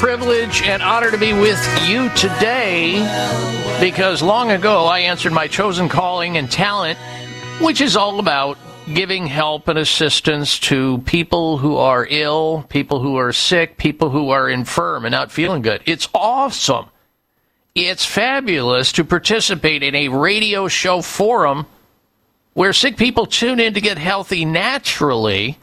Privilege and honor to be with you today because long ago I answered my chosen calling and talent, which is all about giving help and assistance to people who are ill, people who are sick, people who are infirm and not feeling good. It's awesome. It's fabulous to participate in a radio show forum where sick people tune in to get healthy naturally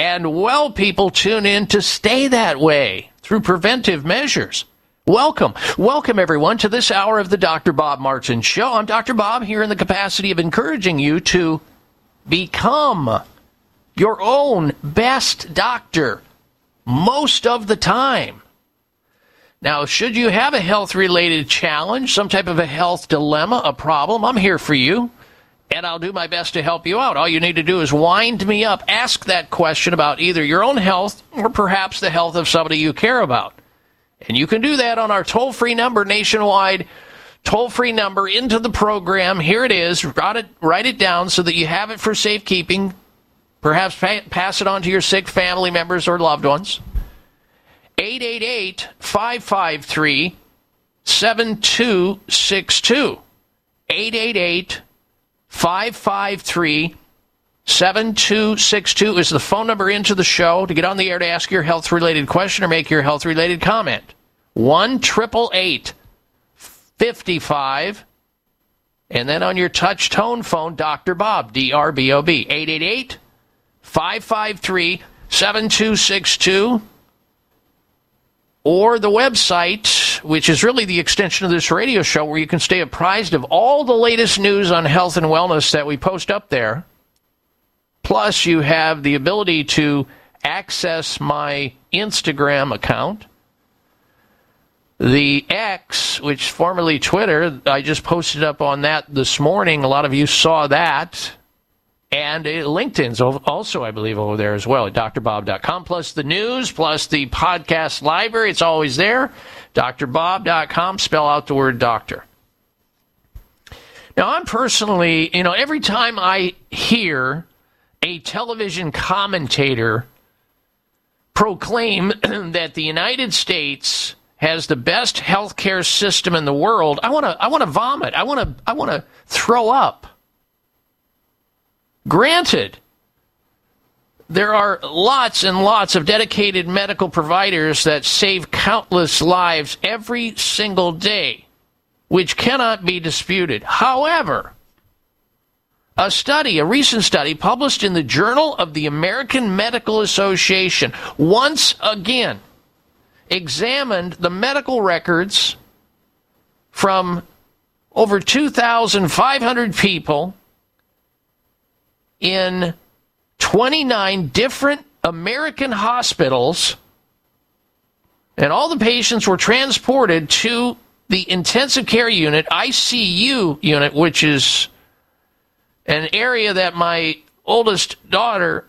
and well people tune in to stay that way through preventive measures. Welcome, welcome everyone to this hour of the Dr. Bob Martin Show. I'm Dr. Bob here in the capacity of encouraging you to become your own best doctor most of the time. Now, should you have a health related challenge, some type of a health dilemma, a problem, I'm here for you and I'll do my best to help you out. All you need to do is wind me up, ask that question about either your own health or perhaps the health of somebody you care about. And you can do that on our toll free number nationwide, toll free number into the program. Here it is. Write it, write it down so that you have it for safekeeping. Perhaps pa- pass it on to your sick family members or loved ones. 888 553 7262. 888 553 7262 is the phone number into the show to get on the air to ask your health related question or make your health related comment. 1 888 55 and then on your touch tone phone, Dr. Bob, D R B O B, 888 553 7262 or the website, which is really the extension of this radio show, where you can stay apprised of all the latest news on health and wellness that we post up there. Plus, you have the ability to access my Instagram account. The X, which formerly Twitter, I just posted up on that this morning. A lot of you saw that. And uh, LinkedIn's also, I believe, over there as well at drbob.com. Plus the news, plus the podcast library. It's always there. drbob.com. Spell out the word doctor. Now, I'm personally, you know, every time I hear a television commentator proclaim that the United States has the best healthcare system in the world, I want to I want to vomit. I want to I want to throw up. Granted, there are lots and lots of dedicated medical providers that save countless lives every single day, which cannot be disputed. However, a study, a recent study published in the Journal of the American Medical Association, once again examined the medical records from over 2,500 people in 29 different American hospitals, and all the patients were transported to the intensive care unit, ICU unit, which is an area that my oldest daughter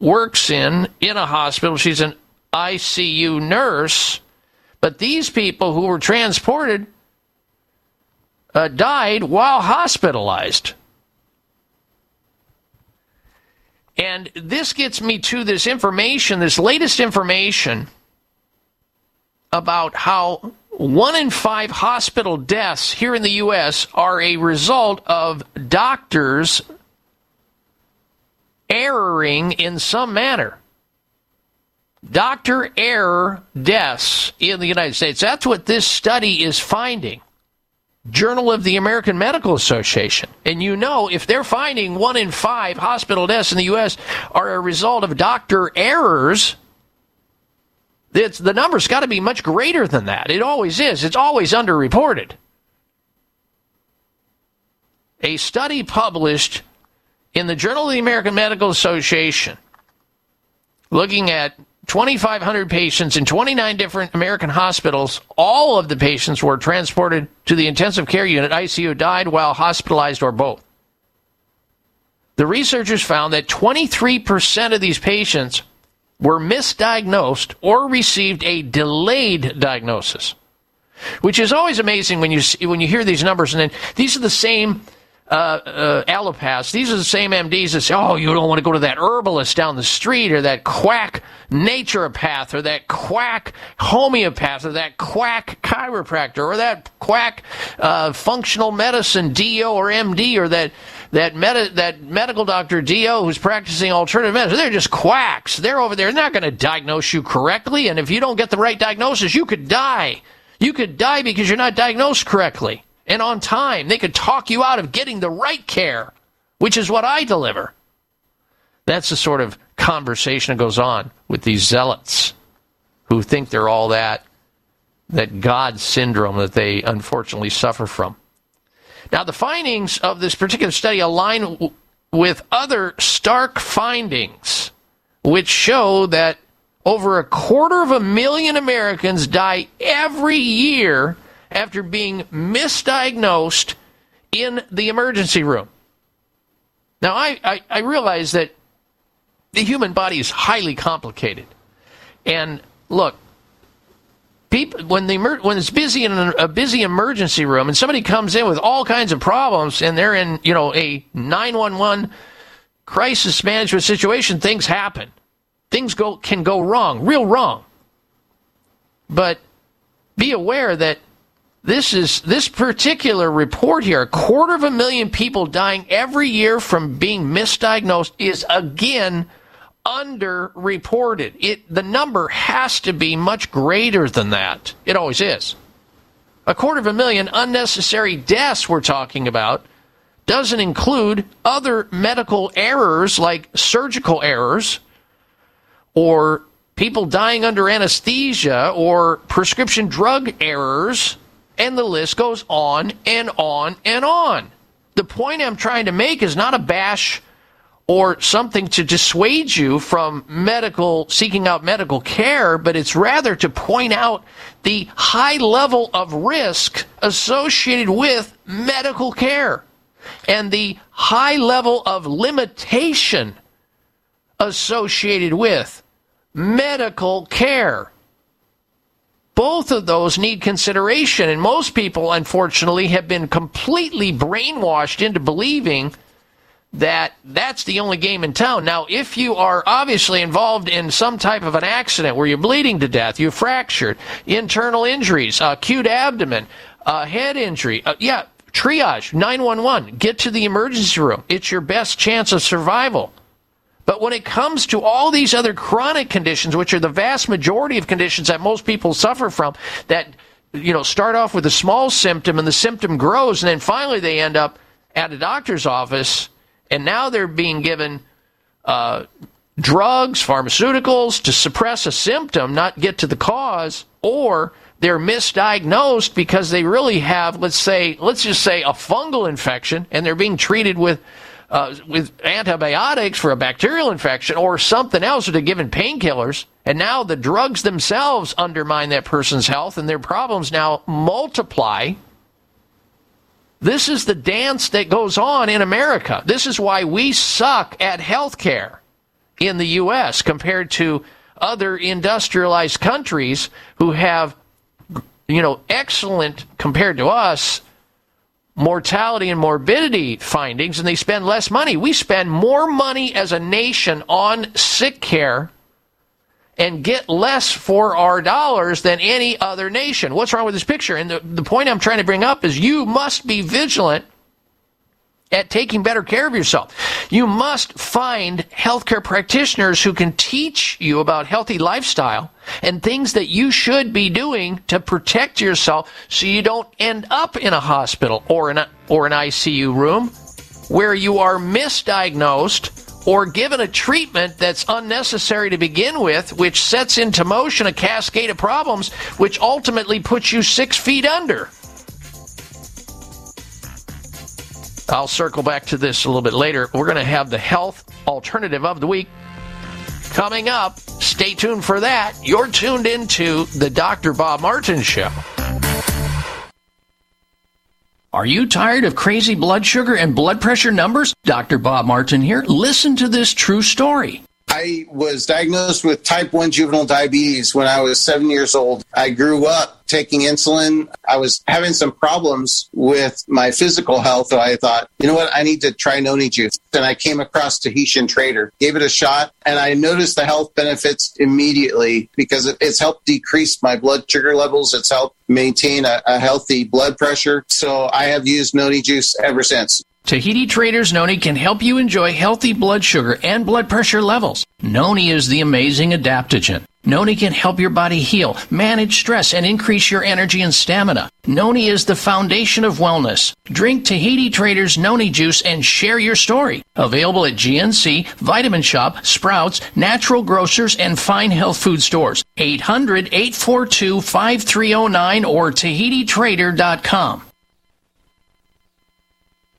works in in a hospital. She's an ICU nurse, but these people who were transported uh, died while hospitalized. And this gets me to this information, this latest information about how one in five hospital deaths here in the U.S. are a result of doctors erroring in some manner. Doctor error deaths in the United States. That's what this study is finding. Journal of the American Medical Association. And you know, if they're finding one in five hospital deaths in the U.S. are a result of doctor errors, it's, the number's got to be much greater than that. It always is. It's always underreported. A study published in the Journal of the American Medical Association looking at 2,500 patients in 29 different American hospitals. All of the patients were transported to the intensive care unit, ICU, died while hospitalized or both. The researchers found that 23% of these patients were misdiagnosed or received a delayed diagnosis, which is always amazing when you see, when you hear these numbers. And then these are the same uh, uh, allopaths. These are the same MDs that say, "Oh, you don't want to go to that herbalist down the street, or that quack naturopath, or that quack homeopath, or that quack chiropractor, or that quack uh, functional medicine DO or MD, or that." That, medi- that medical doctor DO who's practicing alternative medicine, they're just quacks. They're over there. They're not going to diagnose you correctly. And if you don't get the right diagnosis, you could die. You could die because you're not diagnosed correctly and on time. They could talk you out of getting the right care, which is what I deliver. That's the sort of conversation that goes on with these zealots who think they're all that that God syndrome that they unfortunately suffer from. Now, the findings of this particular study align w- with other stark findings, which show that over a quarter of a million Americans die every year after being misdiagnosed in the emergency room. Now, I, I, I realize that the human body is highly complicated. And look, people when the when it's busy in a, busy emergency room and somebody comes in with all kinds of problems and they're in you know a 911 crisis management situation things happen things go can go wrong real wrong but be aware that this is this particular report here a quarter of a million people dying every year from being misdiagnosed is again underreported. It the number has to be much greater than that. It always is. A quarter of a million unnecessary deaths we're talking about doesn't include other medical errors like surgical errors or people dying under anesthesia or prescription drug errors and the list goes on and on and on. The point I'm trying to make is not a bash or something to dissuade you from medical seeking out medical care, but it's rather to point out the high level of risk associated with medical care and the high level of limitation associated with medical care. Both of those need consideration, and most people, unfortunately, have been completely brainwashed into believing that that's the only game in town. Now, if you are obviously involved in some type of an accident where you're bleeding to death, you're fractured, internal injuries, acute abdomen, head injury, uh, yeah, triage, 911, get to the emergency room. It's your best chance of survival. But when it comes to all these other chronic conditions, which are the vast majority of conditions that most people suffer from, that you know start off with a small symptom and the symptom grows, and then finally they end up at a doctor's office, and now they're being given uh, drugs, pharmaceuticals to suppress a symptom, not get to the cause, or they're misdiagnosed because they really have, let's say, let's just say a fungal infection, and they're being treated with uh, with antibiotics for a bacterial infection or something else, or they're given painkillers, and now the drugs themselves undermine that person's health, and their problems now multiply. This is the dance that goes on in America. This is why we suck at healthcare in the U.S. compared to other industrialized countries who have, you know, excellent compared to us mortality and morbidity findings, and they spend less money. We spend more money as a nation on sick care and get less for our dollars than any other nation. What's wrong with this picture? And the, the point I'm trying to bring up is you must be vigilant at taking better care of yourself. You must find healthcare practitioners who can teach you about healthy lifestyle and things that you should be doing to protect yourself so you don't end up in a hospital or in a, or an ICU room where you are misdiagnosed or given a treatment that's unnecessary to begin with, which sets into motion a cascade of problems, which ultimately puts you six feet under. I'll circle back to this a little bit later. We're going to have the health alternative of the week coming up. Stay tuned for that. You're tuned into the Dr. Bob Martin Show. Are you tired of crazy blood sugar and blood pressure numbers? Dr. Bob Martin here. Listen to this true story. I was diagnosed with type 1 juvenile diabetes when I was seven years old. I grew up taking insulin. I was having some problems with my physical health. So I thought, you know what? I need to try noni juice. And I came across Tahitian Trader, gave it a shot, and I noticed the health benefits immediately because it's helped decrease my blood sugar levels. It's helped maintain a, a healthy blood pressure. So I have used noni juice ever since. Tahiti Traders Noni can help you enjoy healthy blood sugar and blood pressure levels. Noni is the amazing adaptogen. Noni can help your body heal, manage stress, and increase your energy and stamina. Noni is the foundation of wellness. Drink Tahiti Traders Noni juice and share your story. Available at GNC, Vitamin Shoppe, Sprouts, Natural Grocers, and fine health food stores. 800 842 5309 or TahitiTrader.com.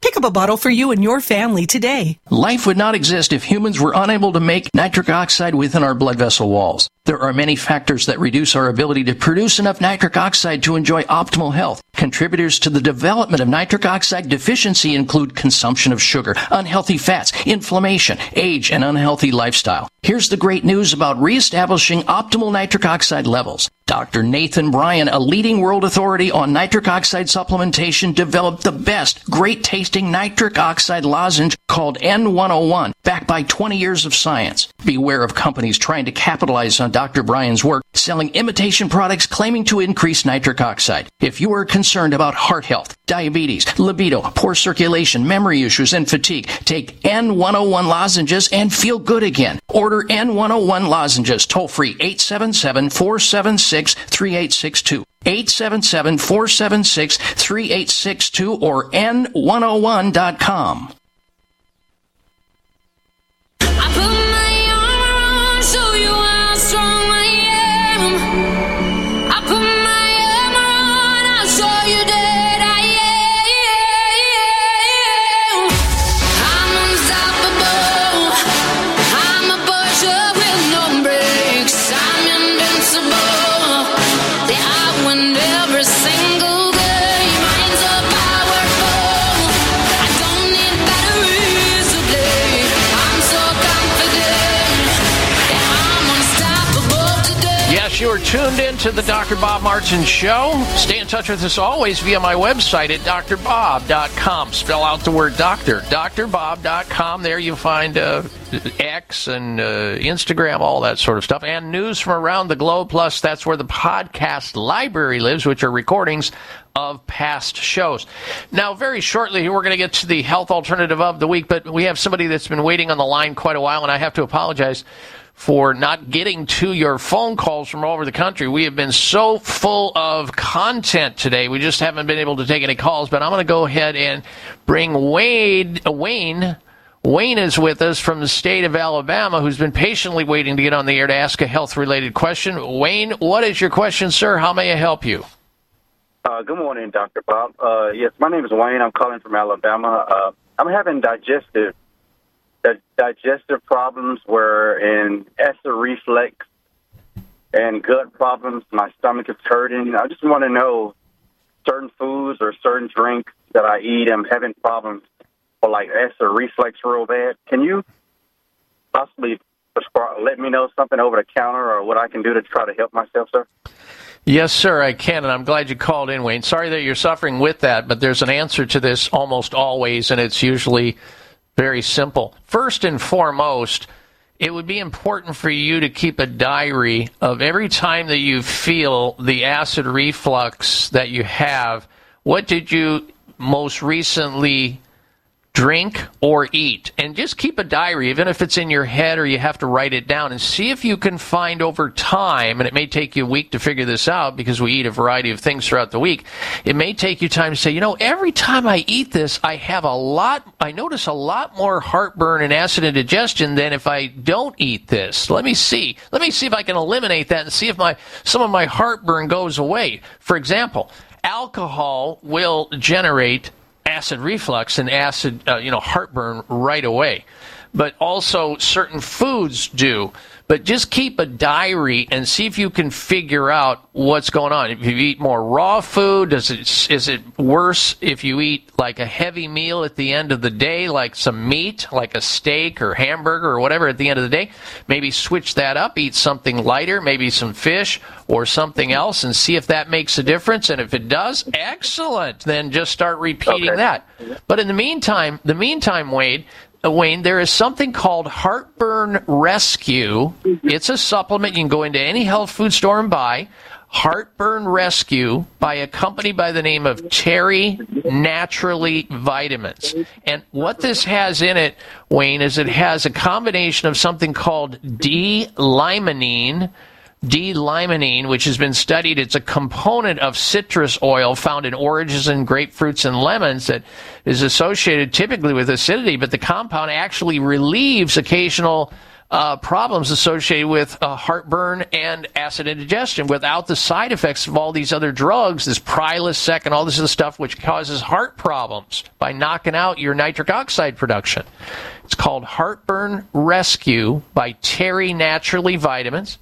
Pick up a bottle for you and your family today. Life would not exist if humans were unable to make nitric oxide within our blood vessel walls. There are many factors that reduce our ability to produce enough nitric oxide to enjoy optimal health. Contributors to the development of nitric oxide deficiency include consumption of sugar, unhealthy fats, inflammation, age, and unhealthy lifestyle. Here's the great news about reestablishing optimal nitric oxide levels. Dr. Nathan Bryan, a leading world authority on nitric oxide supplementation, developed the best, great tasting nitric oxide lozenge called N101, backed by 20 years of science. Beware of companies trying to capitalize on Dr. Bryan's work, selling imitation products claiming to increase nitric oxide. If you are concerned about heart health, diabetes, libido, poor circulation, memory issues, and fatigue, take N101 lozenges and feel good again. Order N101 lozenges toll free 877 476 3862. 877 476 3862 or N101.com. I put my show you to the Dr. Bob Martin Show. Stay in touch with us always via my website at drbob.com. Spell out the word doctor. drbob.com. There you find uh, X and uh, Instagram, all that sort of stuff, and news from around the globe. Plus, that's where the podcast library lives, which are recordings of past shows. Now, very shortly, we're going to get to the health alternative of the week, but we have somebody that's been waiting on the line quite a while, and I have to apologize for not getting to your phone calls from all over the country. We have been so full of content today. We just haven't been able to take any calls, but I'm going to go ahead and bring Wade, Wayne. Wayne is with us from the state of Alabama, who's been patiently waiting to get on the air to ask a health related question. Wayne, what is your question, sir? How may I help you? Uh, good morning, Dr. Bob. Uh, yes, my name is Wayne. I'm calling from Alabama. Uh, I'm having digestive di- digestive problems where in acid reflux and gut problems. My stomach is hurting. I just want to know certain foods or certain drinks that I eat. I'm having problems for like acid reflux real bad. Can you possibly let me know something over the counter or what I can do to try to help myself, sir? Yes, sir, I can, and I'm glad you called in, Wayne. Sorry that you're suffering with that, but there's an answer to this almost always, and it's usually very simple. First and foremost, it would be important for you to keep a diary of every time that you feel the acid reflux that you have. What did you most recently drink or eat? And just keep a diary, even if it's in your head or you have to write it down, and see if you can find over time, and it may take you a week to figure this out because we eat a variety of things throughout the week. It may take you time to say, you know, every time I eat this, I have a lot, I notice a lot more heartburn and acid indigestion than if I don't eat this. Let me see. Let me see if I can eliminate that and see if my, some of my heartburn goes away. For example, alcohol will generate acid reflux and acid, uh, you know, heartburn right away. But also certain foods do. But just keep a diary and see if you can figure out what's going on. If you eat more raw food, does it is it worse if you eat like a heavy meal at the end of the day, like some meat, like a steak or hamburger or whatever at the end of the day? Maybe switch that up, eat something lighter, maybe some fish or something else, and see if that makes a difference. And if it does, excellent. Then just start repeating Okay. that. But in the meantime, the meantime, Wade, Uh, Wayne, there is something called Heartburn Rescue. It's a supplement you can go into any health food store and buy. Heartburn Rescue by a company by the name of Terry Naturally Vitamins. And what this has in it, Wayne, is it has a combination of something called D-limonene, D-limonene, which has been studied. It's a component of citrus oil found in oranges and grapefruits and lemons that is associated typically with acidity, but the compound actually relieves occasional uh, problems associated with uh, heartburn and acid indigestion without the side effects of all these other drugs, this Prilosec and all this other stuff, which causes heart problems by knocking out your nitric oxide production. It's called Heartburn Rescue by Terry Naturally Vitamins.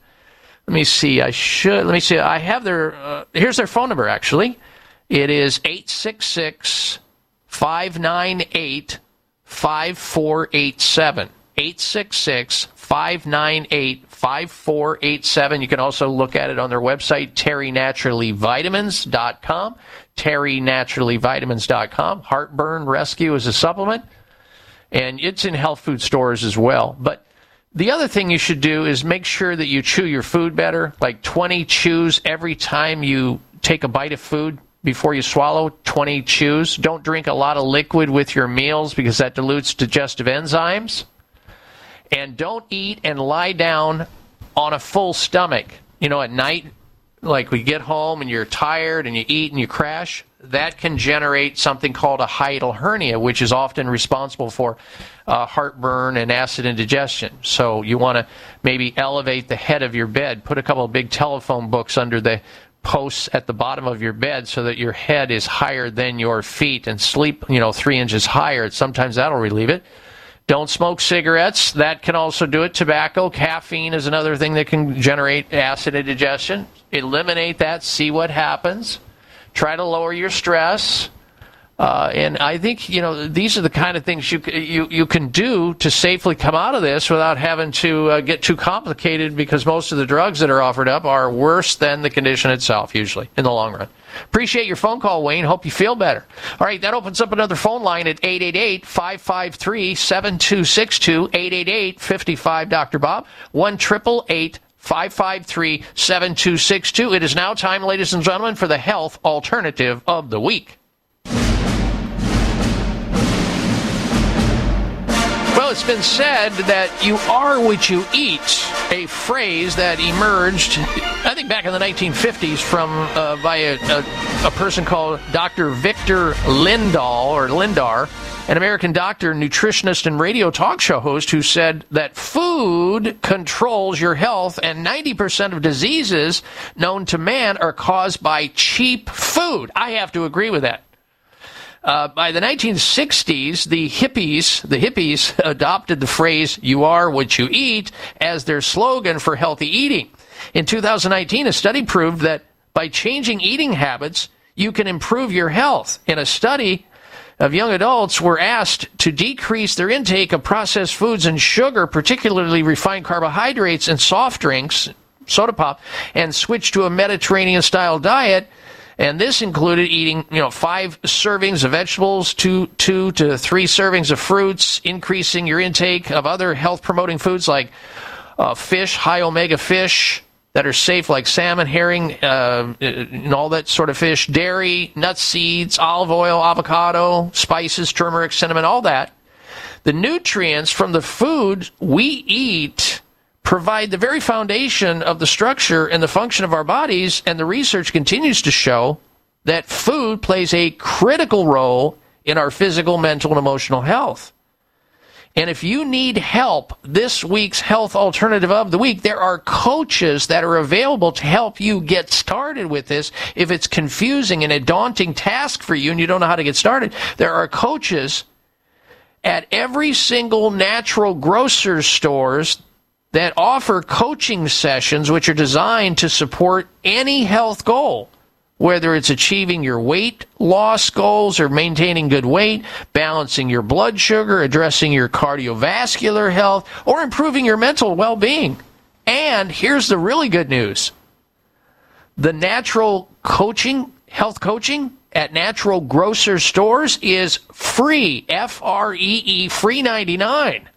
Let me see. I should. Let me see. I have their. Uh, here's their phone number. Actually, it is eight six six five nine eight five four eight seven. Eight six six five nine eight five four eight seven. You can also look at it on their website, terrynaturallyvitamins.com. Terrynaturallyvitamins.com. Heartburn Rescue is a supplement, and it's in health food stores as well. But the other thing you should do is make sure that you chew your food better, like 20 chews every time you take a bite of food before you swallow, 20 chews. Don't drink a lot of liquid with your meals because that dilutes digestive enzymes. And don't eat and lie down on a full stomach. You know, at night, like we get home and you're tired and you eat and you crash, that can generate something called a hiatal hernia, which is often responsible for uh, heartburn and acid indigestion. So you want to maybe elevate the head of your bed, put a couple of big telephone books under the posts at the bottom of your bed so that your head is higher than your feet and sleep, you know, three inches higher. Sometimes that'll relieve it. Don't smoke cigarettes. That can also do it. Tobacco, caffeine is another thing that can generate acid indigestion. Eliminate that. See what happens. Try to lower your stress. Uh, and I think you know these are the kind of things you you you can do to safely come out of this without having to uh, get too complicated because most of the drugs that are offered up are worse than the condition itself usually in the long run. Appreciate your phone call, Wayne. Hope you feel better. All right, that opens up another phone line at 888-553-7262 888-55 Dr. Bob 1 553 7262. It is now time, ladies and gentlemen, for the health alternative of the week. Well, it's been said that you are what you eat, a phrase that emerged, I think, back in the 1950s from uh, by a, a, a person called Dr. Victor Lindahl or Lindar, an American doctor, nutritionist, and radio talk show host who said that food controls your health, and 90% of diseases known to man are caused by cheap food. I have to agree with that. Uh, by the 1960s, the hippies, the hippies adopted the phrase "You are what you eat" as their slogan for healthy eating. In 2019, a study proved that by changing eating habits, you can improve your health. In a study of young adults were asked to decrease their intake of processed foods and sugar, particularly refined carbohydrates and soft drinks, soda pop, and switch to a Mediterranean style diet. And this included eating, you know, five servings of vegetables, two, two to three servings of fruits, increasing your intake of other health promoting foods like uh, fish, high omega fish that are safe, like salmon, herring, uh, and all that sort of fish, dairy, nuts, seeds, olive oil, avocado, spices, turmeric, cinnamon, all that. The nutrients from the food we eat provide the very foundation of the structure and the function of our bodies, and the research continues to show that food plays a critical role in our physical, mental, and emotional health. And if you need help, this week's health alternative of the week, there are coaches that are available to help you get started with this. If it's confusing and a daunting task for you and you don't know how to get started, there are coaches at every single natural grocer's stores that offer coaching sessions which are designed to support any health goal, whether it's achieving your weight loss goals or maintaining good weight, balancing your blood sugar, addressing your cardiovascular health, or improving your mental well being. And here's the really good news the natural coaching, health coaching at natural grocer stores is free, F R E E, free 99.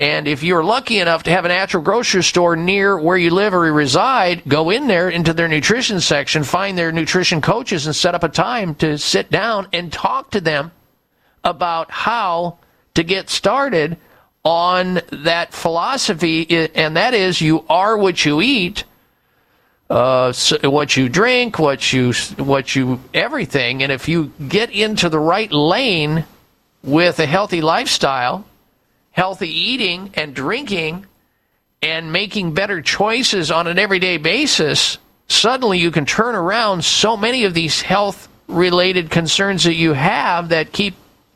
And if you're lucky enough to have a natural grocery store near where you live or you reside, go in there into their nutrition section, find their nutrition coaches, and set up a time to sit down and talk to them about how to get started on that philosophy. And that is, you are what you eat. Uh, so what you drink, what you, what you, everything. And if you get into the right lane with a healthy lifestyle, healthy eating and drinking and making better choices on an everyday basis, suddenly you can turn around so many of these health related concerns that you have that keep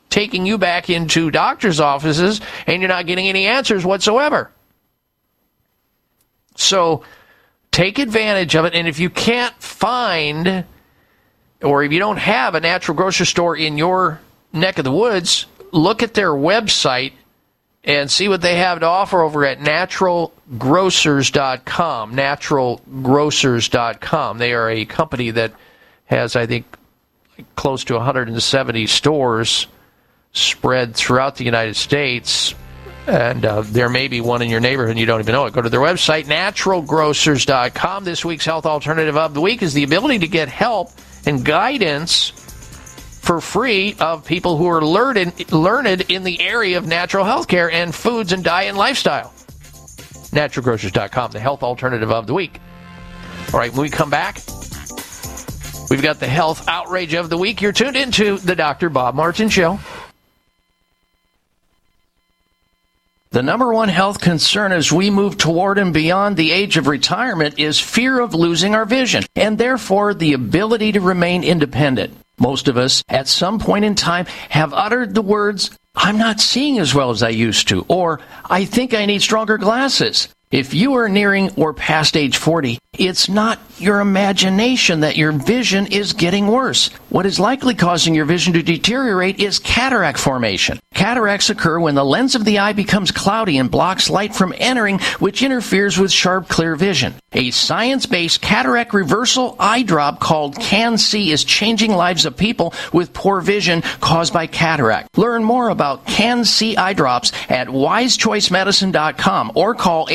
taking you back into doctor's offices and you're not getting any answers whatsoever. So take advantage of it. And if you can't find or if you don't have a natural grocery store in your neck of the woods, look at their website and see what they have to offer over at naturalgrocers.com. Naturalgrocers.com. They are a company that has, I think, close to 170 stores spread throughout the United States. And uh, there may be one in your neighborhood and you don't even know it. Go to their website, naturalgrocers.com. This week's health alternative of the week is the ability to get help and guidance for free of people who are learned, learned in the area of natural health care and foods and diet and lifestyle. Naturalgrocers.com, the health alternative of the week. All right, when we come back, we've got the health outrage of the week. You're tuned into the Dr. Bob Martin Show. The number one health concern as we move toward and beyond the age of retirement is fear of losing our vision and therefore the ability to remain independent. Most of us, at some point in time, have uttered the words, I'm not seeing as well as I used to, or I think I need stronger glasses. If you are nearing or past age 40, It's not your imagination that your vision is getting worse. What is likely causing your vision to deteriorate is cataract formation. Cataracts occur when the lens of the eye becomes cloudy and blocks light from entering, which interferes with sharp, clear vision. A science-based cataract reversal eye drop called Can-C is changing lives of people with poor vision caused by cataract. Learn more about Can-C eye drops at wisechoicemedicine.com or call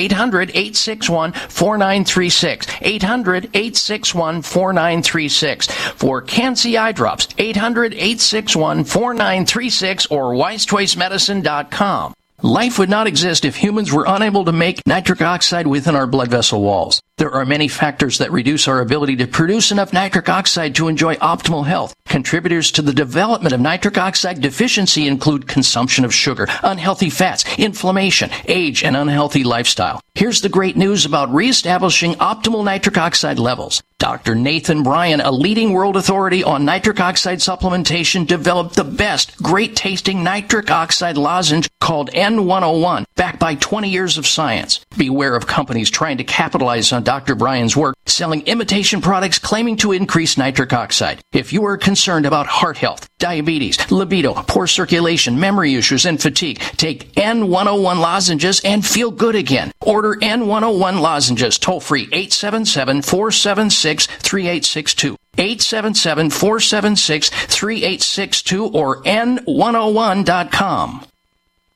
800-861-4936. 800-861-4936. For CAN-C eye drops, 800-861-4936 or wisechoicemedicine.com. Life would not exist if humans were unable to make nitric oxide within our blood vessel walls. There are many factors that reduce our ability to produce enough nitric oxide to enjoy optimal health. Contributors to the development of nitric oxide deficiency include consumption of sugar, unhealthy fats, inflammation, age, and unhealthy lifestyle. Here's the great news about reestablishing optimal nitric oxide levels. Dr. Nathan Bryan, a leading world authority on nitric oxide supplementation, developed the best, great tasting nitric oxide lozenge called N101, backed by 20 years of science. Beware of companies trying to capitalize on Dr. Bryan's work, selling imitation products claiming to increase nitric oxide. If you are concerned about heart health, diabetes, libido, poor circulation, memory issues, and fatigue, take N101 lozenges and feel good again. Order N101 lozenges toll free 877 476 3862. 877 476 3862 or N101.com.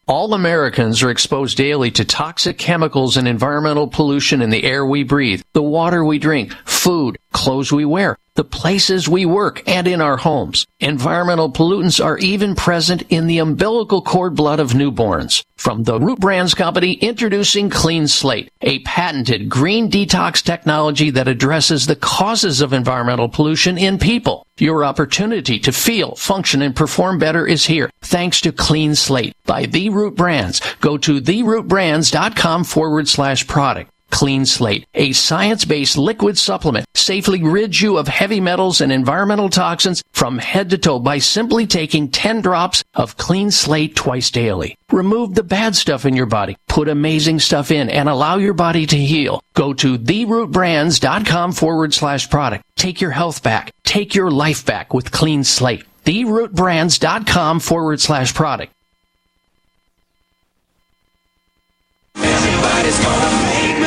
All Americans are exposed daily to toxic chemicals and environmental pollution in the air we breathe, the water we drink, food, clothes we wear, the places we work, and in our homes. Environmental pollutants are even present in the umbilical cord blood of newborns. From the Root Brands Company, introducing Clean Slate, a patented green detox technology that addresses the causes of environmental pollution in people. Your opportunity to feel, function, and perform better is here, thanks to Clean Slate by The Root Brands. Go to therootbrands.com forward slash product. Clean Slate, a science-based liquid supplement, safely rids you of heavy metals and environmental toxins from head to toe by simply taking 10 drops of Clean Slate twice daily. Remove the bad stuff in your body, put amazing stuff in, and allow your body to heal. Go to therootbrands.com forward slash product. Take your health back. Take your life back with Clean Slate. Therootbrands.com forward slash product.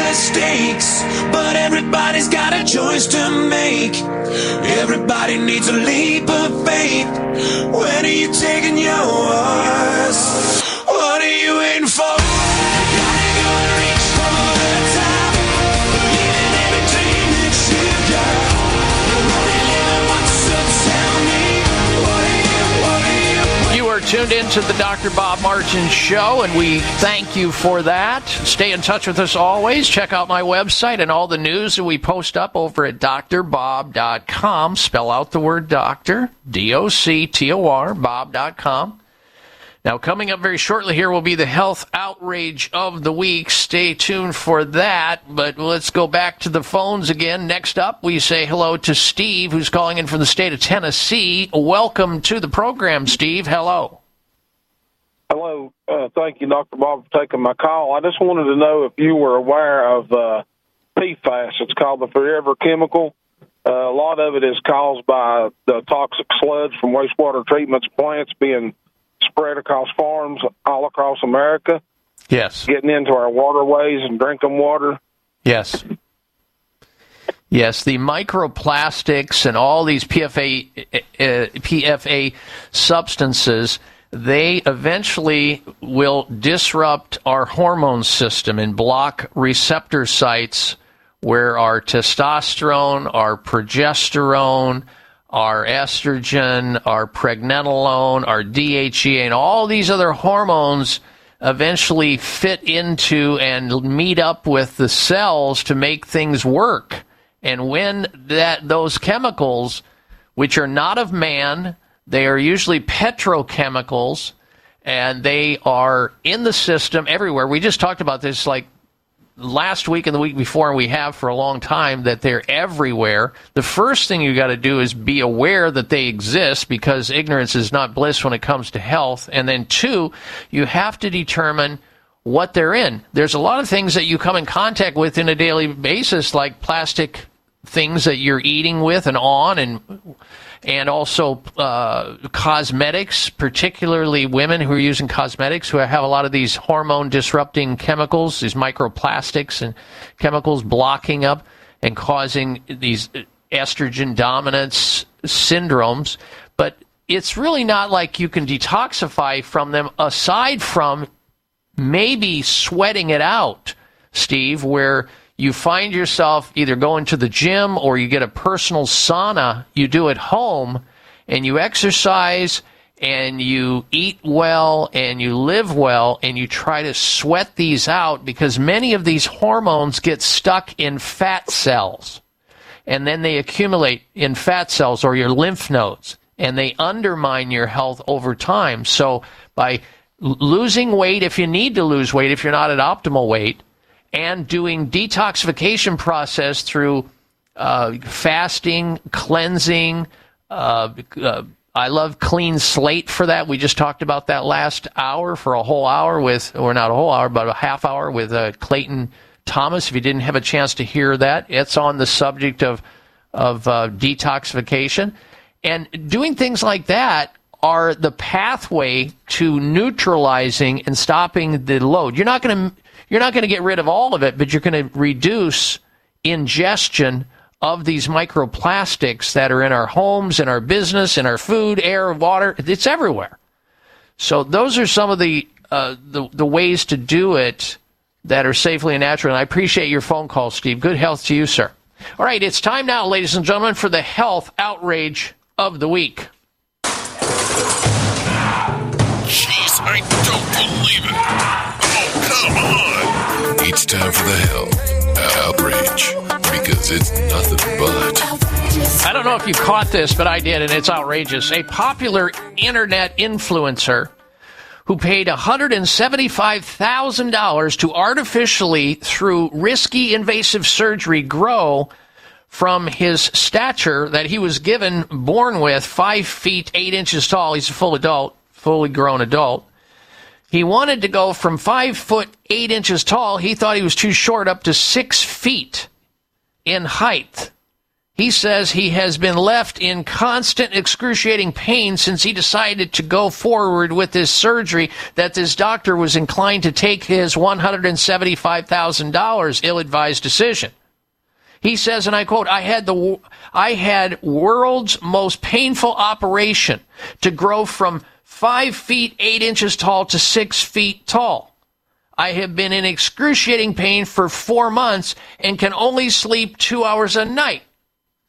Mistakes, but everybody's got a choice to make. Everybody needs a leap of faith. When are you taking yours? What are you waiting for? Tuned into the Dr. Bob Martin Show, and we thank you for that. Stay in touch with us always. Check out my website and all the news that we post up over at drbob.com. Spell out the word doctor, D O C T O R, bob.com. Now, coming up very shortly here will be the health outrage of the week. Stay tuned for that. But let's go back to the phones again. Next up, we say hello to Steve, who's calling in from the state of Tennessee. Welcome to the program, Steve. Hello. Hello. Uh, thank you, Dr. Bob, for taking my call. I just wanted to know if you were aware of uh, PFAS. It's called the forever chemical. Uh, a lot of it is caused by the toxic sludge from wastewater treatment plants being spread across farms all across America, Yes. getting into our waterways and drinking water. Yes. Yes, the microplastics and all these PFA uh, PFA substances they eventually will disrupt our hormone system and block receptor sites where our testosterone, our progesterone, our estrogen, our pregnenolone, our DHEA, and all these other hormones eventually fit into and meet up with the cells to make things work. And when that those chemicals, which are not of man, they are usually petrochemicals, and they are in the system everywhere. We just talked about this like last week and the week before, and we have for a long time that they're everywhere. The first thing you got to do is be aware that they exist because ignorance is not bliss when it comes to health. And then two, you have to determine what they're in. There's a lot of things that you come in contact with in a daily basis, like plastic things that you're eating with and on, and and also uh, cosmetics, particularly women who are using cosmetics who have a lot of these hormone disrupting chemicals, these microplastics and chemicals blocking up and causing these estrogen dominance syndromes. But it's really not like you can detoxify from them aside from maybe sweating it out, Steve, where you find yourself either going to the gym or you get a personal sauna you do at home and you exercise and you eat well and you live well and you try to sweat these out because many of these hormones get stuck in fat cells and then they accumulate in fat cells or your lymph nodes and they undermine your health over time. So by losing weight, if you need to lose weight, if you're not at optimal weight, and doing detoxification process through uh, fasting, cleansing. Uh, uh, I love clean slate for that. We just talked about that last hour for a whole hour with, or not a whole hour, but a half hour with uh, Clayton Thomas. If you didn't have a chance to hear that, it's on the subject of of uh, detoxification and doing things like that are the pathway to neutralizing and stopping the load. You're not going to you're not going to get rid of all of it, but you're going to reduce ingestion of these microplastics that are in our homes, in our business, in our food, air, water. It's everywhere. So those are some of the uh, the, the ways to do it that are safely and natural. And I appreciate your phone call, Steve. Good health to you, sir. All right, it's time now, ladies and gentlemen, for the health outrage of the week. Jeez, I don't believe it. Come on. It's time for the hell outrage because it's nothing but. I don't know if you caught this, but I did, and it's outrageous. A popular internet influencer who paid $175,000 to artificially, through risky invasive surgery, grow from his stature that he was given, born with, five feet eight inches tall. He's a full adult, fully grown adult. He wanted to go from five foot eight inches tall. He thought he was too short, up to six feet in height. He says he has been left in constant excruciating pain since he decided to go forward with this surgery that this doctor was inclined to take his $175,000 ill-advised decision. He says, and I quote, I had the, I had world's most painful operation to grow from five feet eight inches tall to six feet tall. I have been in excruciating pain for four months and can only sleep two hours a night.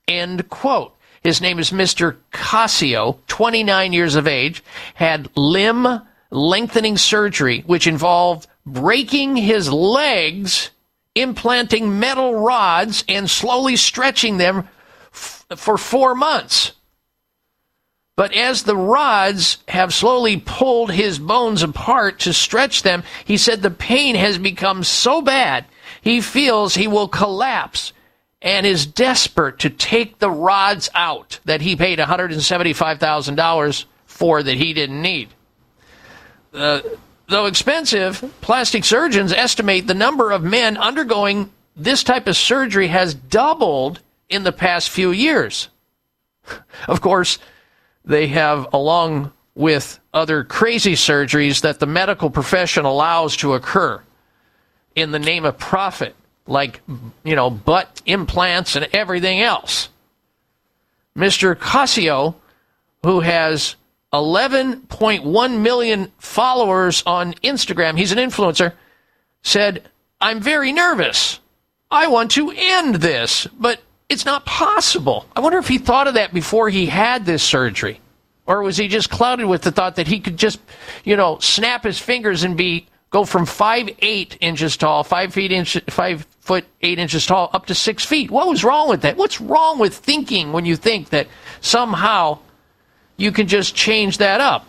End quote. His name is Mr. Casio, 29 years of age, had limb lengthening surgery, which involved breaking his legs, implanting metal rods, and slowly stretching them f- for four months. But as the rods have slowly pulled his bones apart to stretch them, he said the pain has become so bad he feels he will collapse and is desperate to take the rods out that he paid $175,000 for that he didn't need. Uh, though expensive, plastic surgeons estimate the number of men undergoing this type of surgery has doubled in the past few years. Of course, they have, along with other crazy surgeries that the medical profession allows to occur in the name of profit, like, you know, butt implants and everything else. Mr. Casio, who has 11.1 million followers on Instagram, he's an influencer, said, I'm very nervous. I want to end this, but it's not possible. I wonder if he thought of that before he had this surgery. Or was he just clouded with the thought that he could just, you know, snap his fingers and be go from five eight inches tall, five feet inch, five foot eight inches tall, up to six feet? What was wrong with that? What's wrong with thinking when you think that somehow you can just change that up?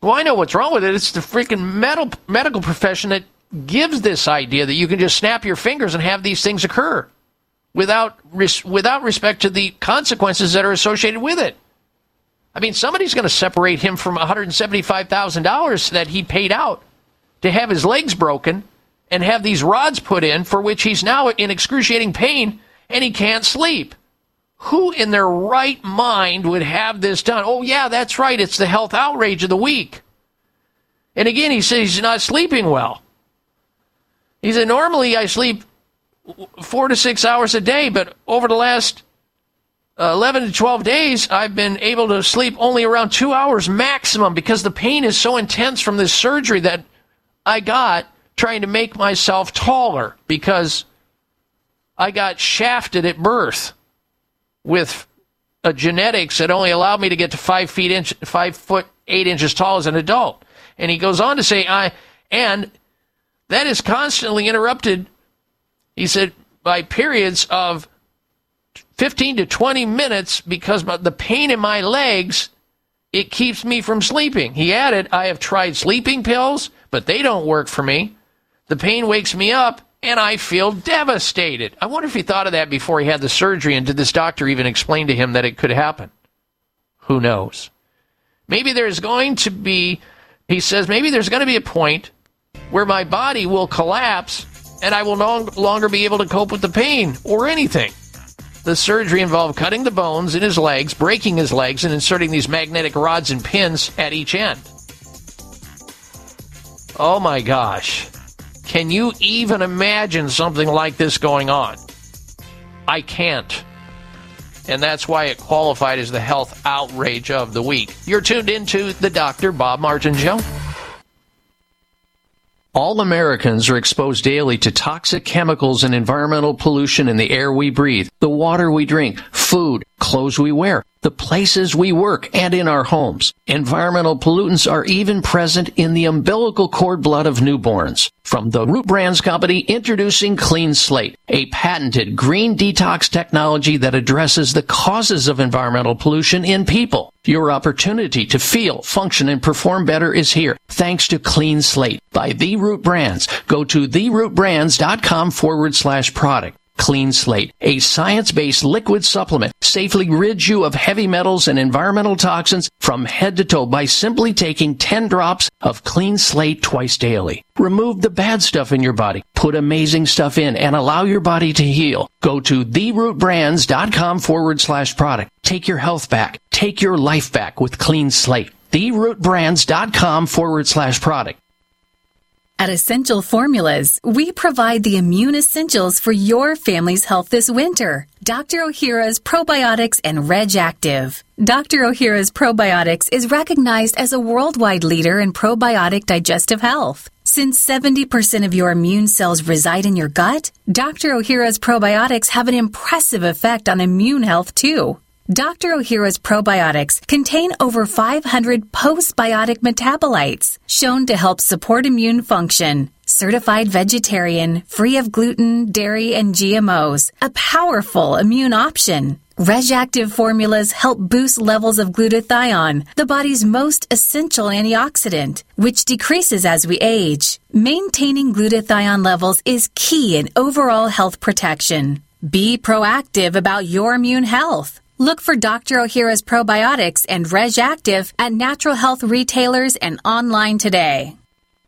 Well, I know what's wrong with it. It's the freaking medical medical profession that gives this idea that you can just snap your fingers and have these things occur without res- without respect to the consequences that are associated with it. I mean, somebody's going to separate him from $175,000 that he paid out to have his legs broken and have these rods put in for which he's now in excruciating pain and he can't sleep. Who in their right mind would have this done? Oh, yeah, that's right. It's the health outrage of the week. And again, he says he's not sleeping well. He said, normally I sleep four to six hours a day, but over the last uh, 11 to 12 days, I've been able to sleep only around two hours maximum because the pain is so intense from this surgery that I got trying to make myself taller because I got shafted at birth with a genetics that only allowed me to get to five feet inch, five foot eight inches tall as an adult. And he goes on to say, I and that is constantly interrupted. He said by periods of 15 to 20 minutes because the pain in my legs it keeps me from sleeping. He added, I have tried sleeping pills, but they don't work for me. The pain wakes me up and I feel devastated. I wonder if he thought of that before he had the surgery and did this doctor even explain to him that it could happen? Who knows? Maybe there's going to be, he says, maybe there's going to be a point where my body will collapse and I will no longer be able to cope with the pain or anything. The surgery involved cutting the bones in his legs, breaking his legs, and inserting these magnetic rods and pins at each end. Oh my gosh. Can you even imagine something like this going on? I can't. And that's why it qualified as the health outrage of the week. You're tuned into the Dr. Bob Martin Show. All Americans are exposed daily to toxic chemicals and environmental pollution in the air we breathe, the water we drink, food, clothes we wear, the places we work, and in our homes. Environmental pollutants are even present in the umbilical cord blood of newborns. From the Root Brands Company, introducing Clean Slate, a patented green detox technology that addresses the causes of environmental pollution in people. Your opportunity to feel, function, and perform better is here thanks to Clean Slate by The Root Brands. Go to therootbrands.com forward slash product. Clean Slate, a science-based liquid supplement, safely rids you of heavy metals and environmental toxins from head to toe by simply taking 10 drops of Clean Slate twice daily. Remove the bad stuff in your body, put amazing stuff in, and allow your body to heal. Go to therootbrands.com forward slash product. Take your health back. Take your life back with Clean Slate. Therootbrands.com forward slash product. At Essential Formulas, we provide the immune essentials for your family's health this winter. Dr. Ohhira's Probiotics and Reg Active. Dr. Ohhira's Probiotics is recognized as a worldwide leader in probiotic digestive health. Since 70% of your immune cells reside in your gut, Dr. Ohhira's probiotics have an impressive effect on immune health too. Dr. Ohhira's probiotics contain over 500 postbiotic metabolites shown to help support immune function. Certified vegetarian, free of gluten, dairy, and GMOs. A powerful immune option. RegActive formulas help boost levels of glutathione, the body's most essential antioxidant, which decreases as we age. Maintaining glutathione levels is key in overall health protection. Be proactive about your immune health. Look for Dr. Ohhira's probiotics and Reg Active at natural health retailers and online today.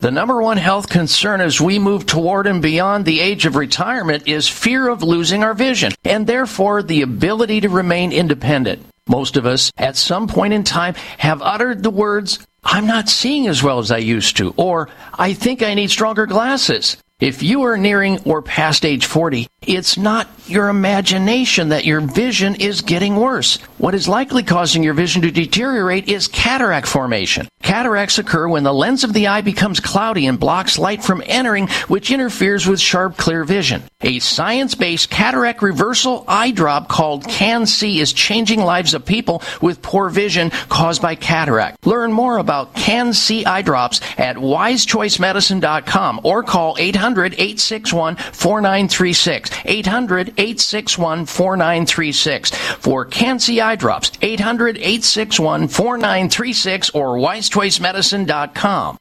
The number one health concern as we move toward and beyond the age of retirement is fear of losing our vision and therefore the ability to remain independent. Most of us at some point in time have uttered the words, I'm not seeing as well as I used to, or I think I need stronger glasses. If you are nearing or past age 40, it's not your imagination that your vision is getting worse. What is likely causing your vision to deteriorate is cataract formation. Cataracts occur when the lens of the eye becomes cloudy and blocks light from entering, which interferes with sharp, clear vision. A science-based cataract reversal eye drop called CAN-C is changing lives of people with poor vision caused by cataract. Learn more about CAN-C eye drops at wisechoicemedicine.com or call 800-861-4936. 800-861-4936 for CAN-C eye drops. 800-861-4936 or wisechoicemedicine.com.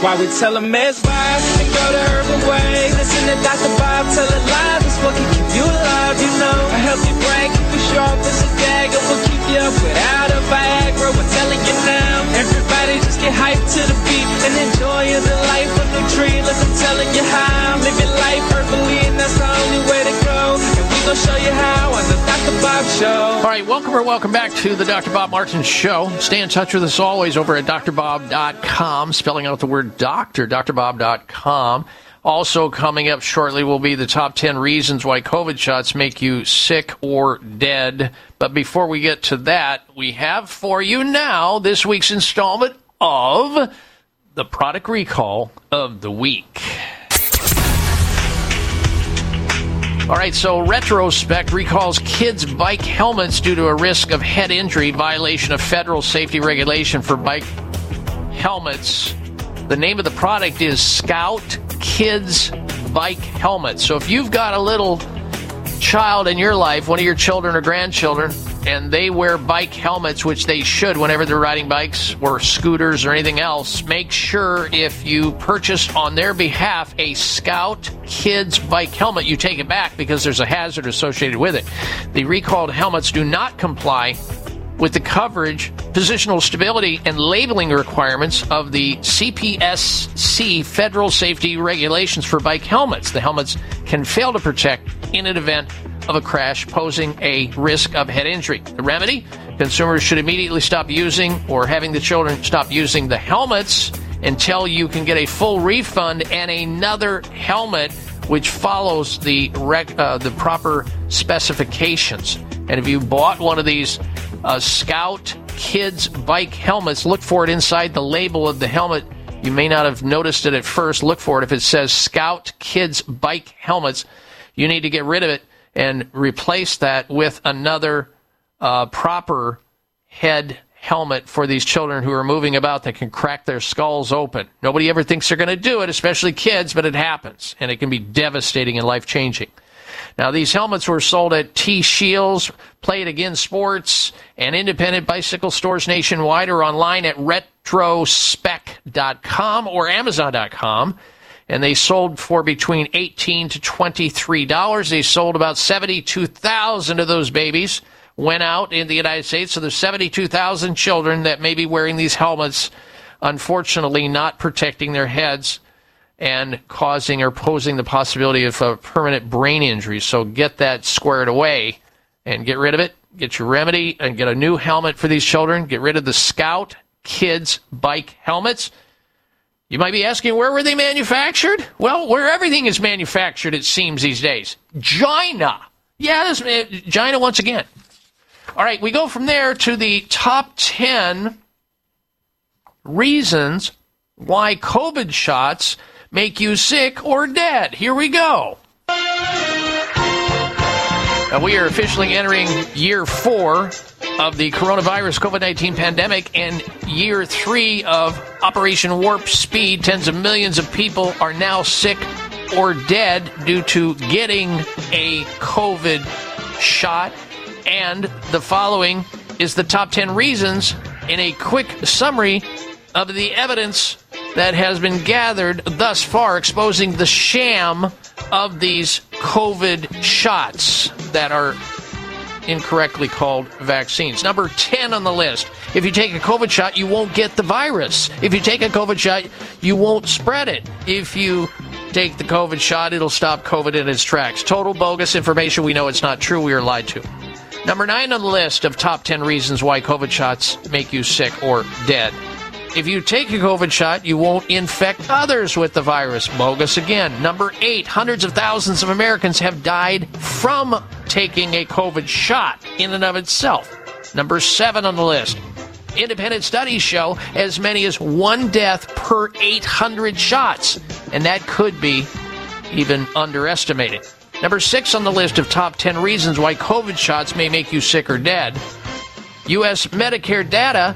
Why we tell them it's wise and go the herbal way. Listen to Dr. Bob tell it live is what can keep You alive, you know. I help you brag, keep you sharp as a dagger. We'll keep without a Viagra. We're telling you now. Everybody just get hyped to the beat and enjoy the life of I'm telling you how. Life perfectly, and that's the only way to go. And we show you how on the Dr. Bob Show. All right, welcome or welcome back to the Dr. Bob Martin Show. Stay in touch with us always over at drbob.com, spelling out the word doctor, drbob.com. Also, coming up shortly will be the top 10 reasons why COVID shots make you sick or dead. But before we get to that, we have for you now this week's installment of the product recall of the week. All right, so Retrospec recalls kids' bike helmets due to a risk of head injury, violation of federal safety regulation for bike helmets. The name of the product is Scout Kids Bike Helmet. So if you've got a little child in your life, one of your children or grandchildren, and they wear bike helmets, which they should whenever they're riding bikes or scooters or anything else, make sure if you purchase on their behalf a Scout Kids bike helmet, you take it back because there's a hazard associated with it. The recalled helmets do not comply with the coverage, positional stability, and labeling requirements of the CPSC federal safety regulations for bike helmets. The helmets can fail to protect in an event of a crash, posing a risk of head injury. The remedy? Consumers should immediately stop using or having the children stop using the helmets until you can get a full refund and another helmet which follows the rec- uh, the proper specifications. And if you bought one of these uh, Scout Kids bike helmets, look for it inside the label of the helmet. You may not have noticed it at first. Look for it. If it says Scout Kids bike helmets, you need to get rid of it and replace that with another uh, proper head helmet for these children who are moving about that can crack their skulls open. Nobody ever thinks they're going to do it, especially kids, but it happens, and it can be devastating and life changing. Now, these helmets were sold at T Shields, Play It Again Sports, and independent bicycle stores nationwide or online at retrospec.com or amazon.com. And they sold for between 18 to $23. They sold about 72,000 of those babies went out in the United States. So there's 72,000 children that may be wearing these helmets, unfortunately not protecting their heads and causing or posing the possibility of a permanent brain injury. So get that squared away and get rid of it. Get your remedy and get a new helmet for these children. Get rid of the Scout Kids bike helmets. You might be asking, where were they manufactured? Well, where everything is manufactured, it seems these days. China. Yeah, this, uh, China once again. All right, we go from there to the top 10 reasons why COVID shots make you sick or dead. Here we go. We are officially entering year four of the coronavirus COVID 19 pandemic and year three of Operation Warp Speed. Tens of millions of people are now sick or dead due to getting a COVID shot. And the following is the top 10 reasons in a quick summary of the evidence that has been gathered thus far exposing the sham of these COVID shots that are incorrectly called vaccines. Number 10 on the list. If you take a COVID shot, you won't get the virus. If you take a COVID shot, you won't spread it. If you take the COVID shot, it'll stop COVID in its tracks. Total bogus information. We know it's not true. We are lied to. Number nine on the list of top 10 reasons why COVID shots make you sick or dead. If you take a COVID shot, you won't infect others with the virus. Bogus again. Number eight, hundreds of thousands of Americans have died from taking a COVID shot in and of itself. Number seven on the list. Independent studies show as many as one death per 800 shots, and that could be even underestimated. Number six on the list of top 10 reasons why COVID shots may make you sick or dead. U.S. Medicare data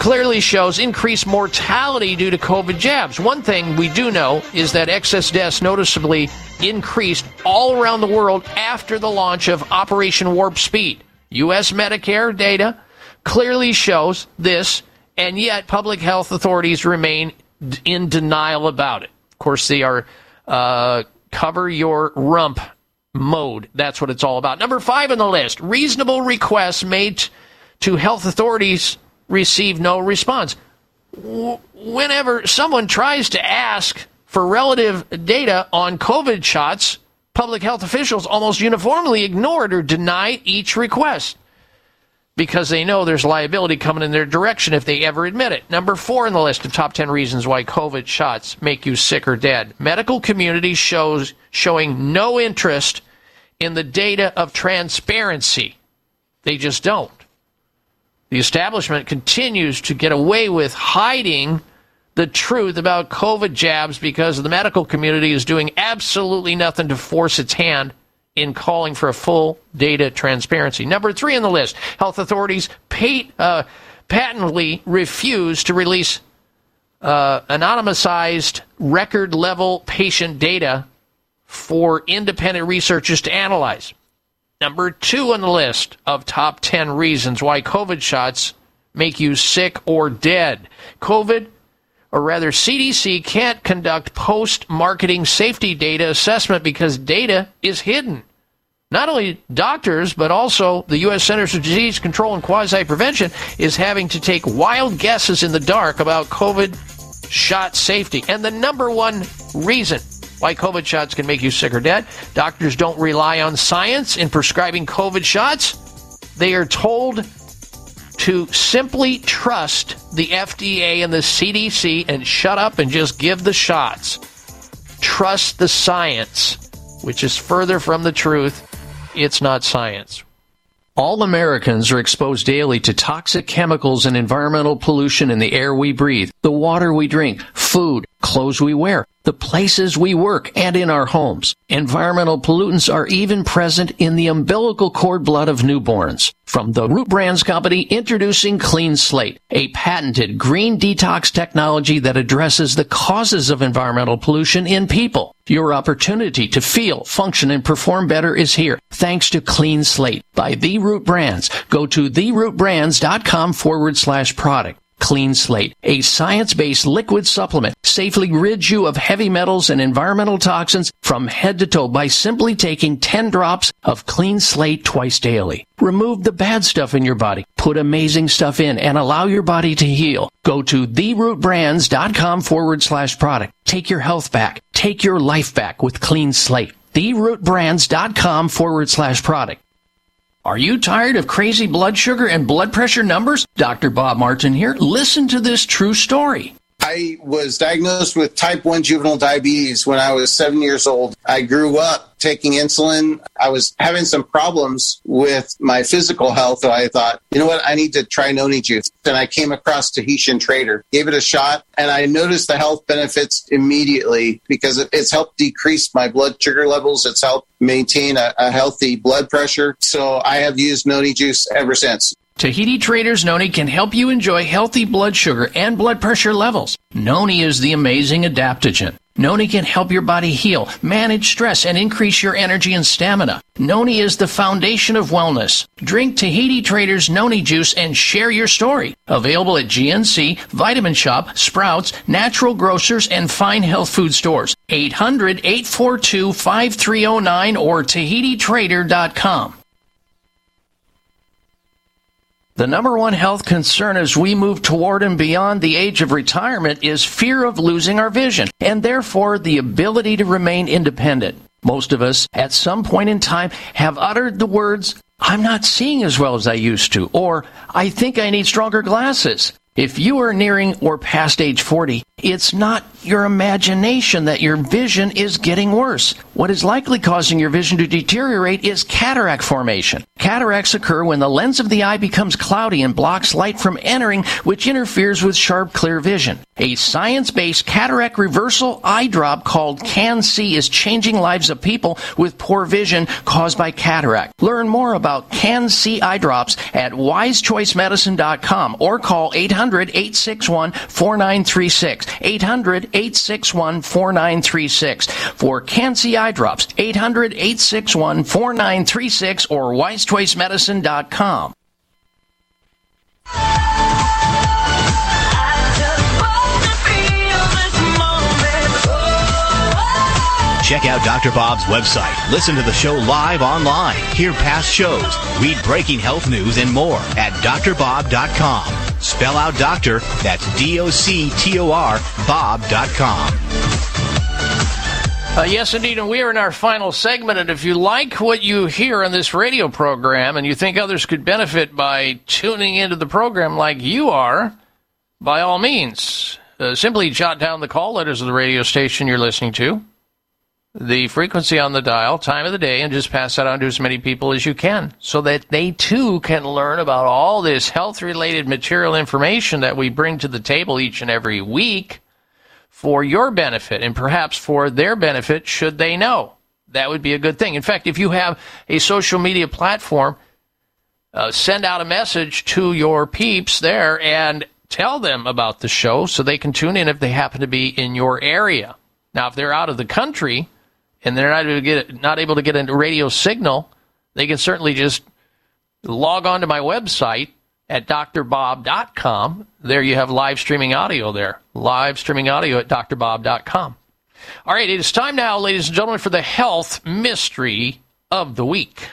clearly shows increased mortality due to COVID jabs. One thing we do know is that excess deaths noticeably increased all around the world after the launch of Operation Warp Speed. U.S. Medicare data clearly shows this, and yet public health authorities remain in denial about it. Of course, they are uh, cover your rump mode. That's what it's all about. Number five on the list reasonable requests made to health authorities receive no response. Whenever someone tries to ask for relative data on COVID shots, public health officials almost uniformly ignored or deny each request because they know there's liability coming in their direction if they ever admit it. Number four in the list of top 10 reasons why COVID shots make you sick or dead. Medical community shows showing no interest in the data of transparency. They just don't. The establishment continues to get away with hiding the truth about COVID jabs because the medical community is doing absolutely nothing to force its hand in calling for a full data transparency. Number three on the list health authorities pay, uh, patently refuse to release uh, anonymized record level patient data for independent researchers to analyze. Number two on the list of top 10 reasons why COVID shots make you sick or dead. COVID, or rather CDC, can't conduct post marketing safety data assessment because data is hidden. Not only doctors, but also the U.S. Centers for Disease Control and Quasi Prevention is having to take wild guesses in the dark about COVID shot safety. And the number one reason why COVID shots can make you sick or dead doctors don't rely on science in prescribing COVID shots. They are told to simply trust the FDA and the CDC and shut up and just give the shots. Trust the science, which is further from the truth. It's not science. All Americans are exposed daily to toxic chemicals and environmental pollution in the air we breathe, the water we drink, food, clothes we wear, the places we work, and in our homes. Environmental pollutants are even present in the umbilical cord blood of newborns. From the Root Brands Company, introducing Clean Slate, a patented green detox technology that addresses the causes of environmental pollution in people. Your opportunity to feel, function, and perform better is here thanks to Clean Slate by The Root Brands. Go to therootbrands.com forward slash product. Clean Slate, a science-based liquid supplement, safely rids you of heavy metals and environmental toxins from head to toe by simply taking 10 drops of Clean Slate twice daily. Remove the bad stuff in your body, put amazing stuff in, and allow your body to heal. Go to therootbrands.com forward slash product. Take your health back. Take your life back with Clean Slate. Therootbrands.com forward slash product. Are you tired of crazy blood sugar and blood pressure numbers? Dr. Bob Martin here. Listen to this true story. I was diagnosed with type 1 juvenile diabetes when I was seven years old. I grew up taking insulin. I was having some problems with my physical health. So I thought, you know what? I need to try noni juice. And I came across Tahitian Trader, gave it a shot, and I noticed the health benefits immediately because it's helped decrease my blood sugar levels. It's helped maintain a, a healthy blood pressure. So I have used noni juice ever since. Tahiti Traders Noni can help you enjoy healthy blood sugar and blood pressure levels. Noni is the amazing adaptogen. Noni can help your body heal, manage stress, and increase your energy and stamina. Noni is the foundation of wellness. Drink Tahiti Traders Noni juice and share your story. Available at GNC, Vitamin Shoppe, Sprouts, Natural Grocers, and fine health food stores. 800 842 5309 or TahitiTrader.com. The number one health concern as we move toward and beyond the age of retirement is fear of losing our vision and therefore the ability to remain independent. Most of us, at some point in time, have uttered the words, I'm not seeing as well as I used to, or I think I need stronger glasses. If you are nearing or past age 40, it's not your imagination that your vision is getting worse. What is likely causing your vision to deteriorate is cataract formation. Cataracts occur when the lens of the eye becomes cloudy and blocks light from entering, which interferes with sharp, clear vision. A science-based cataract reversal eye drop called CAN-C is changing lives of people with poor vision caused by cataract. Learn more about CAN-C eye drops at wisechoicemedicine.com or call 800-861-4936. 800-861-4936 for CAN-C eye drops. 800-861-4936 or wisechoicemedicine.com. Check out Dr. Bob's website. Listen to the show live online. Hear past shows. Read breaking health news and more at drbob.com. Spell out doctor, that's D-O-C-T-O-R, bob.com. Uh, yes, indeed, and we are in our final segment. And if you like what you hear on this radio program and you think others could benefit by tuning into the program like you are, by all means, uh, simply jot down the call letters of the radio station you're listening to, the frequency on the dial, time of the day, and just pass that on to as many people as you can so that they too can learn about all this health related material information that we bring to the table each and every week for your benefit and perhaps for their benefit should they know. That would be a good thing. In fact, if you have a social media platform, uh, send out a message to your peeps there and tell them about the show so they can tune in if they happen to be in your area. Now, if they're out of the country and they're not able to get, not able to get a radio signal, they can certainly just log on to my website at drbob.com. There you have live streaming audio there. Live streaming audio at drbob.com. All right, it is time now, ladies and gentlemen, for the health mystery of the week.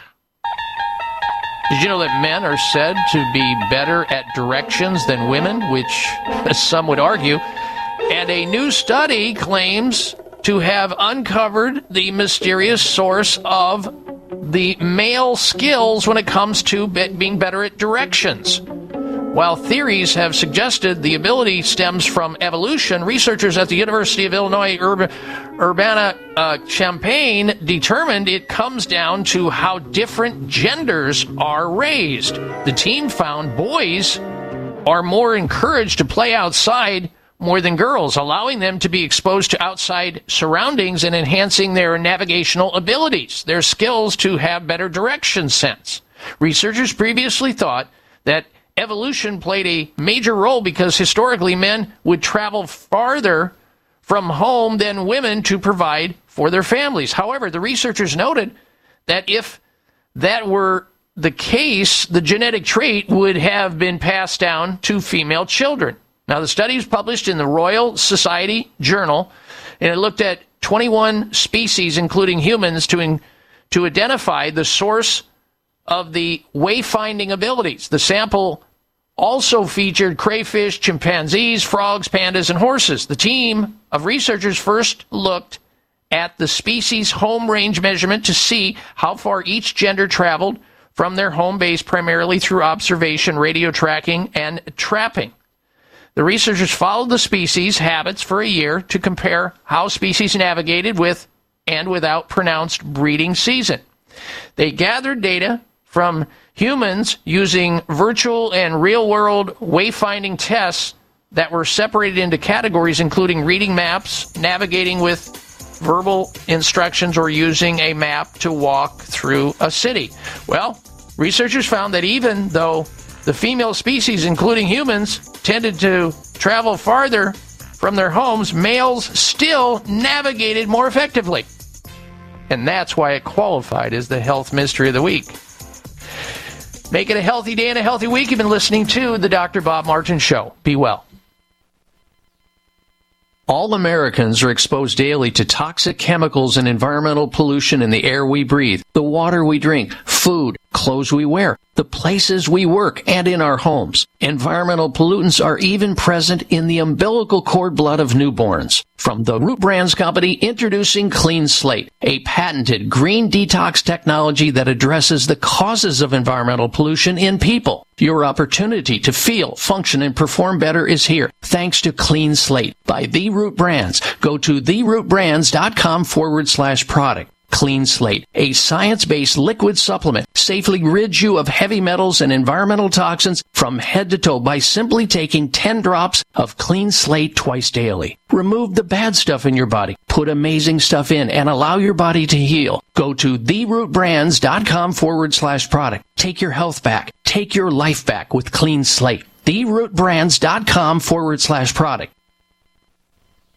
Did you know that men are said to be better at directions than women, which some would argue? And a new study claims to have uncovered the mysterious source of the male skills when it comes to be- being better at directions. While theories have suggested the ability stems from evolution, researchers at the University of Illinois Urb- Urbana uh, Champaign determined it comes down to how different genders are raised. The team found boys are more encouraged to play outside more than girls, allowing them to be exposed to outside surroundings and enhancing their navigational abilities, their skills to have better direction sense. Researchers previously thought that evolution played a major role because historically men would travel farther from home than women to provide for their families. However, the researchers noted that if that were the case, the genetic trait would have been passed down to female children. Now, the study was published in the Royal Society Journal, and it looked at 21 species, including humans, to, in, to identify the source of the wayfinding abilities. The sample also featured crayfish, chimpanzees, frogs, pandas, and horses. The team of researchers first looked at the species home range measurement to see how far each gender traveled from their home base, primarily through observation, radio tracking, and trapping. The researchers followed the species habits for a year to compare how species navigated with and without pronounced breeding season. They gathered data from humans using virtual and real world wayfinding tests that were separated into categories, including reading maps, navigating with verbal instructions, or using a map to walk through a city. Well, researchers found that even though the female species, including humans, tended to travel farther from their homes, males still navigated more effectively. And that's why it qualified as the health mystery of the week. Make it a healthy day and a healthy week. You've been listening to the Dr. Bob Martin Show. Be well. All Americans are exposed daily to toxic chemicals and environmental pollution in the air we breathe, the water we drink, food, clothes we wear, the places we work, and in our homes. Environmental pollutants are even present in the umbilical cord blood of newborns. From the Root Brands Company, introducing Clean Slate, a patented green detox technology that addresses the causes of environmental pollution in people. Your opportunity to feel, function, and perform better is here thanks to Clean Slate by The Root Brands. Go to therootbrands.com forward slash product. Clean Slate, a science-based liquid supplement, safely rids you of heavy metals and environmental toxins from head to toe by simply taking 10 drops of Clean Slate twice daily. Remove the bad stuff in your body, put amazing stuff in, and allow your body to heal. Go to therootbrands.com forward slash product. Take your health back. Take your life back with Clean Slate. Therootbrands.com forward slash product.